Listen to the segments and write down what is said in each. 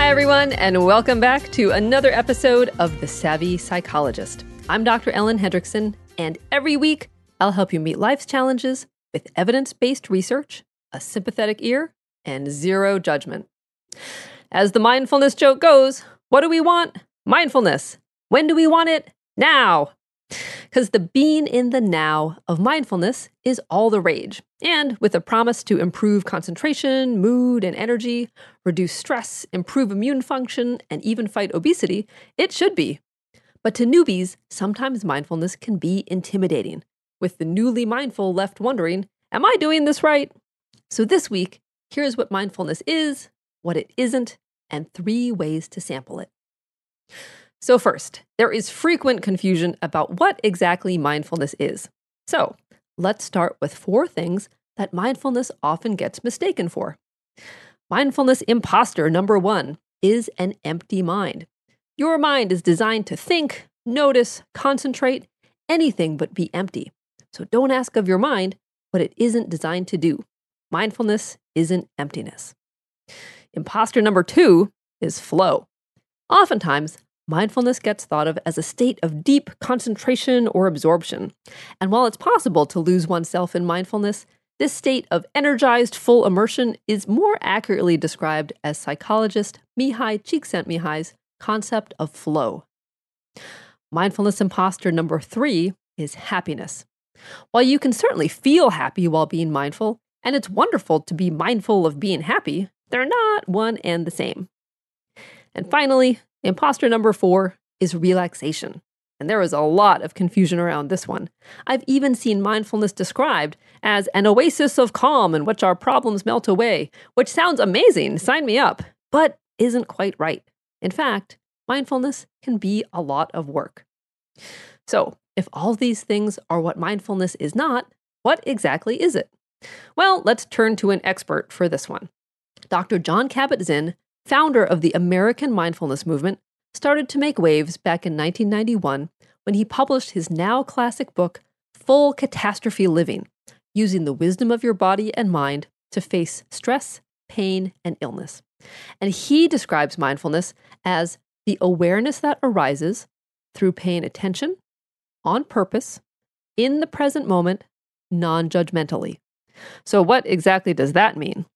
Hi, everyone, and welcome back to another episode of The Savvy Psychologist. I'm Dr. Ellen Hendriksen, and every week I'll help you meet life's challenges with evidence based research, a sympathetic ear, and zero judgment. As the mindfulness joke goes, what do we want? Mindfulness. When do we want it? Now. Because the being in the now of mindfulness is all the rage. And with a promise to improve concentration, mood, and energy, reduce stress, improve immune function, and even fight obesity, it should be. But to newbies, sometimes mindfulness can be intimidating, with the newly mindful left wondering, Am I doing this right? So this week, here's what mindfulness is, what it isn't, and three ways to sample it. So, first, there is frequent confusion about what exactly mindfulness is. So, let's start with four things that mindfulness often gets mistaken for. Mindfulness imposter number one is an empty mind. Your mind is designed to think, notice, concentrate, anything but be empty. So, don't ask of your mind what it isn't designed to do. Mindfulness isn't emptiness. Imposter number two is flow. Oftentimes, mindfulness gets thought of as a state of deep concentration or absorption. And while it's possible to lose oneself in mindfulness, this state of energized full immersion is more accurately described as psychologist Mihaly Csikszentmihalyi's concept of flow. Mindfulness imposter number three is happiness. While you can certainly feel happy while being mindful, and it's wonderful to be mindful of being happy, they're not one and the same. And finally, Imposter number four is relaxation. And there is a lot of confusion around this one. I've even seen mindfulness described as an oasis of calm in which our problems melt away, which sounds amazing, sign me up, but isn't quite right. In fact, mindfulness can be a lot of work. So, if all these things are what mindfulness is not, what exactly is it? Well, let's turn to an expert for this one. Dr. Jon Kabat-Zinn founder of the American mindfulness movement, started to make waves back in 1991 when he published his now classic book, Full Catastrophe Living Using the Wisdom of Your Body and Mind to Face Stress, Pain, and Illness. And he describes mindfulness as the awareness that arises through paying attention, on purpose, in the present moment, non judgmentally. So, what exactly does that mean?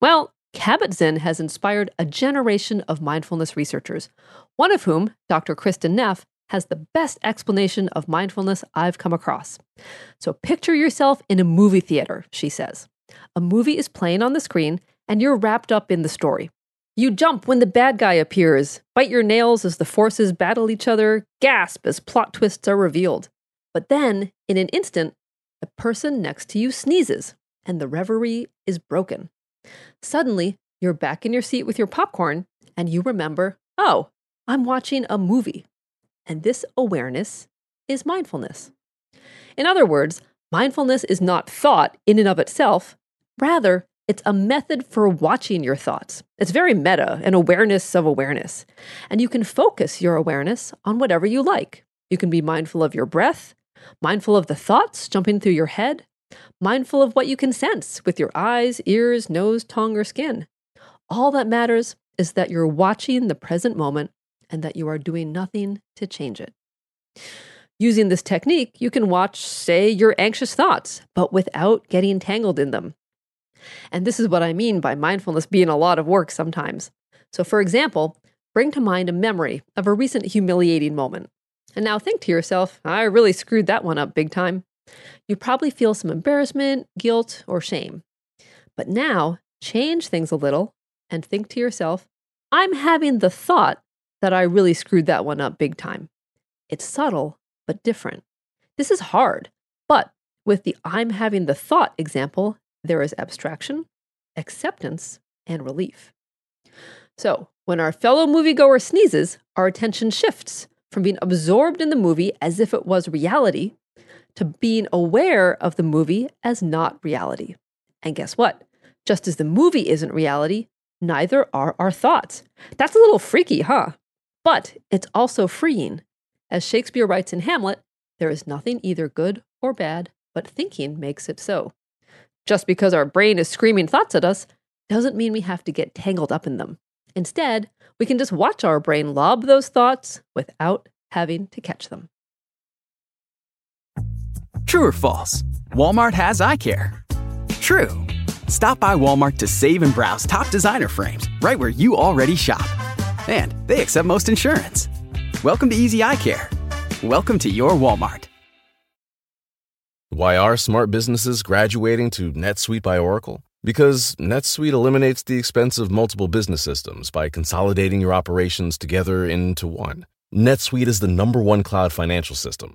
Well, Kabat-Zinn has inspired a generation of mindfulness researchers, one of whom, Dr. Kristin Neff, has the best explanation of mindfulness I've come across. So picture yourself in a movie theater, she says. A movie is playing on the screen, and you're wrapped up in the story. You jump when the bad guy appears, bite your nails as the forces battle each other, gasp as plot twists are revealed. But then, in an instant, the person next to you sneezes, and the reverie is broken. Suddenly, you're back in your seat with your popcorn and you remember, oh, I'm watching a movie. And this awareness is mindfulness. In other words, mindfulness is not thought in and of itself. Rather, it's a method for watching your thoughts. It's very meta, an awareness of awareness. And you can focus your awareness on whatever you like. You can be mindful of your breath, mindful of the thoughts jumping through your head, mindful of what you can sense with your eyes, ears, nose, tongue, or skin. All that matters is that you're watching the present moment and that you are doing nothing to change it. Using this technique, you can watch, say, your anxious thoughts, but without getting tangled in them. And this is what I mean by mindfulness being a lot of work sometimes. So, for example, bring to mind a memory of a recent humiliating moment. And now think to yourself, I really screwed that one up big time. You probably feel some embarrassment, guilt, or shame. But now change things a little and think to yourself, I'm having the thought that I really screwed that one up big time. It's subtle, but different. This is hard, but with the I'm having the thought example, there is abstraction, acceptance, and relief. So, when our fellow moviegoer sneezes, our attention shifts from being absorbed in the movie as if it was reality to being aware of the movie as not reality. And guess what? Just as the movie isn't reality, neither are our thoughts. That's a little freaky, huh? But it's also freeing. As Shakespeare writes in Hamlet, there is nothing either good or bad, but thinking makes it so. Just because our brain is screaming thoughts at us doesn't mean we have to get tangled up in them. Instead, we can just watch our brain lob those thoughts without having to catch them. True or false? Walmart has eye care. True. Stop by Walmart to save and browse top designer frames right where you already shop. And they accept most insurance. Welcome to Easy Eye Care. Welcome to your Walmart. Why are smart businesses graduating to NetSuite by Oracle? Because NetSuite eliminates the expense of multiple business systems by consolidating your operations together into one. NetSuite is the number one cloud financial system,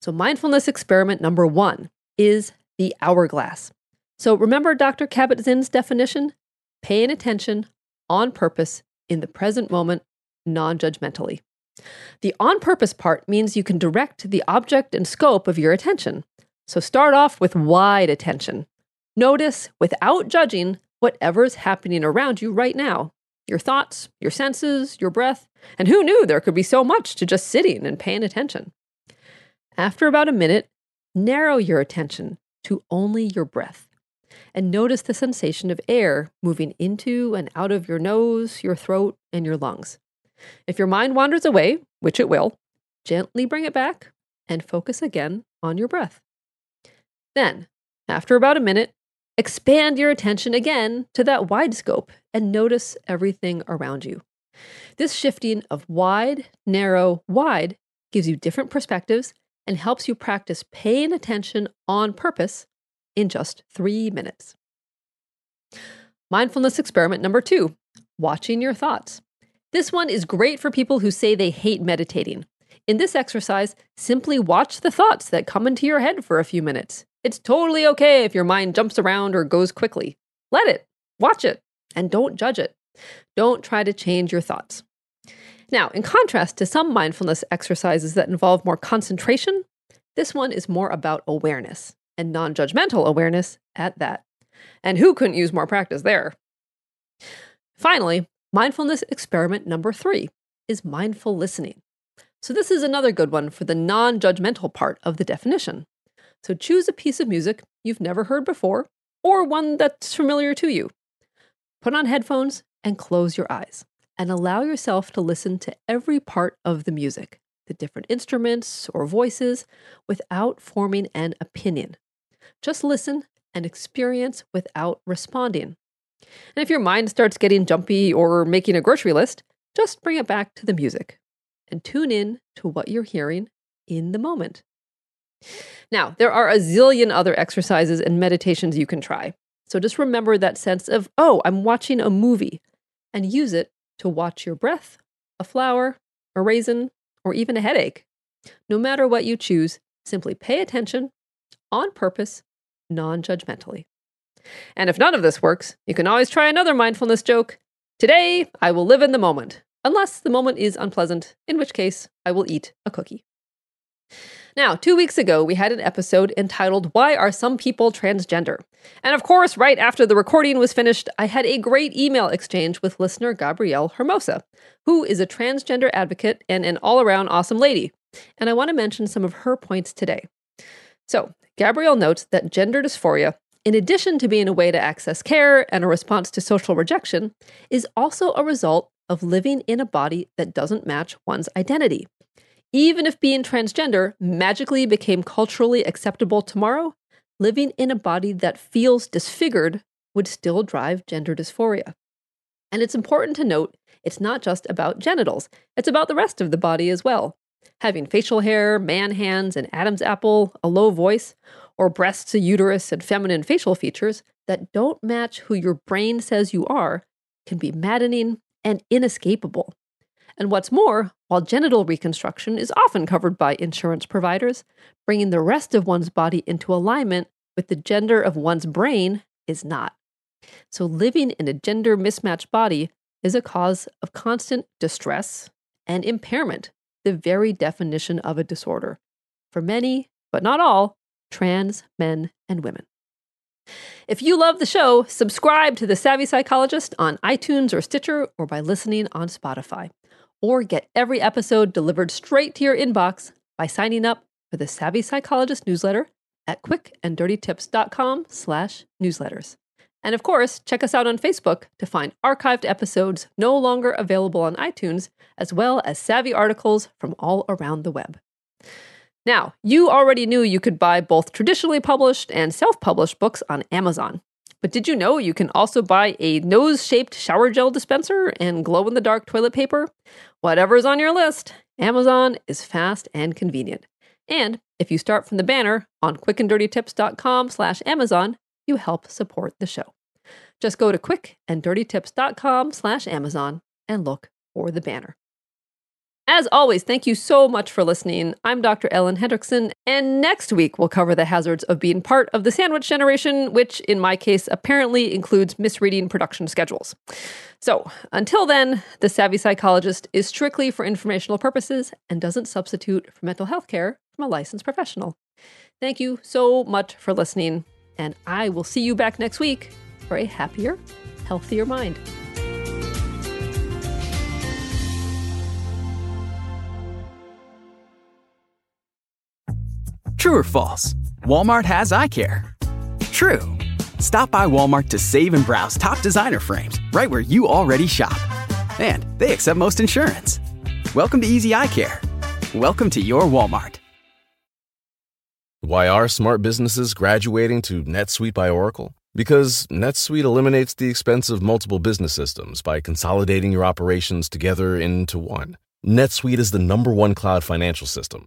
So, mindfulness experiment number one is the hourglass. So, remember Dr. Kabat Zinn's definition? Paying attention on purpose in the present moment, non judgmentally. The on purpose part means you can direct the object and scope of your attention. So, start off with wide attention. Notice, without judging, whatever's happening around you right now your thoughts, your senses, your breath. And who knew there could be so much to just sitting and paying attention? After about a minute, narrow your attention to only your breath and notice the sensation of air moving into and out of your nose, your throat, and your lungs. If your mind wanders away, which it will, gently bring it back and focus again on your breath. Then, after about a minute, expand your attention again to that wide scope and notice everything around you. This shifting of wide, narrow, wide gives you different perspectives and helps you practice paying attention on purpose in just three minutes. Mindfulness experiment number two watching your thoughts. This one is great for people who say they hate meditating. In this exercise, simply watch the thoughts that come into your head for a few minutes. It's totally okay if your mind jumps around or goes quickly. Let it, watch it, and don't judge it. Don't try to change your thoughts. Now, in contrast to some mindfulness exercises that involve more concentration, this one is more about awareness and non judgmental awareness at that. And who couldn't use more practice there? Finally, mindfulness experiment number three is mindful listening. So, this is another good one for the non judgmental part of the definition. So, choose a piece of music you've never heard before or one that's familiar to you. Put on headphones and close your eyes and allow yourself to listen to every part of the music, the different instruments or voices, without forming an opinion. Just listen and experience without responding. And if your mind starts getting jumpy or making a grocery list, just bring it back to the music and tune in to what you're hearing in the moment. Now, there are a zillion other exercises and meditations you can try. So just remember that sense of, oh, I'm watching a movie, and use it to watch your breath, a flower, a raisin, or even a headache. No matter what you choose, simply pay attention on purpose, non judgmentally. And if none of this works, you can always try another mindfulness joke. Today, I will live in the moment, unless the moment is unpleasant, in which case, I will eat a cookie. Now, two weeks ago, we had an episode entitled Why Are Some People Transgender? And of course, right after the recording was finished, I had a great email exchange with listener Gabrielle Hermosa, who is a transgender advocate and an all around awesome lady. And I want to mention some of her points today. So, Gabrielle notes that gender dysphoria, in addition to being a way to access care and a response to social rejection, is also a result of living in a body that doesn't match one's identity. Even if being transgender magically became culturally acceptable tomorrow, living in a body that feels disfigured would still drive gender dysphoria. And it's important to note it's not just about genitals, it's about the rest of the body as well. Having facial hair, man hands, an Adam's apple, a low voice, or breasts, a uterus, and feminine facial features that don't match who your brain says you are can be maddening and inescapable. And what's more, while genital reconstruction is often covered by insurance providers, bringing the rest of one's body into alignment with the gender of one's brain is not. So, living in a gender mismatched body is a cause of constant distress and impairment, the very definition of a disorder. For many, but not all, trans men and women. If you love the show, subscribe to The Savvy Psychologist on iTunes or Stitcher or by listening on Spotify or get every episode delivered straight to your inbox by signing up for the Savvy Psychologist newsletter at quickanddirtytips.com slash newsletters. And of course, check us out on Facebook to find archived episodes no longer available on iTunes, as well as savvy articles from all around the web. Now, you already knew you could buy both traditionally published and self published books on Amazon. But did you know you can also buy a nose shaped shower gel dispenser and glow in the dark toilet paper? Whatever's on your list, Amazon is fast and convenient. And if you start from the banner on quickanddirtytips.com slash Amazon, you help support the show. Just go to quickanddirtytips.com slash Amazon and look for the banner. As always, thank you so much for listening. I'm Dr. Ellen Hendriksen, and next week we'll cover the hazards of being part of the sandwich generation, which in my case apparently includes misreading production schedules. So, until then, the Savvy Psychologist is strictly for informational purposes and doesn't substitute for mental health care from a licensed professional. Thank you so much for listening, and I will see you back next week for a happier, healthier mind. True or false? Walmart has eye care. True. Stop by Walmart to save and browse top designer frames right where you already shop. And they accept most insurance. Welcome to Easy Eye Care. Welcome to your Walmart. Why are smart businesses graduating to NetSuite by Oracle? Because NetSuite eliminates the expense of multiple business systems by consolidating your operations together into one. NetSuite is the number one cloud financial system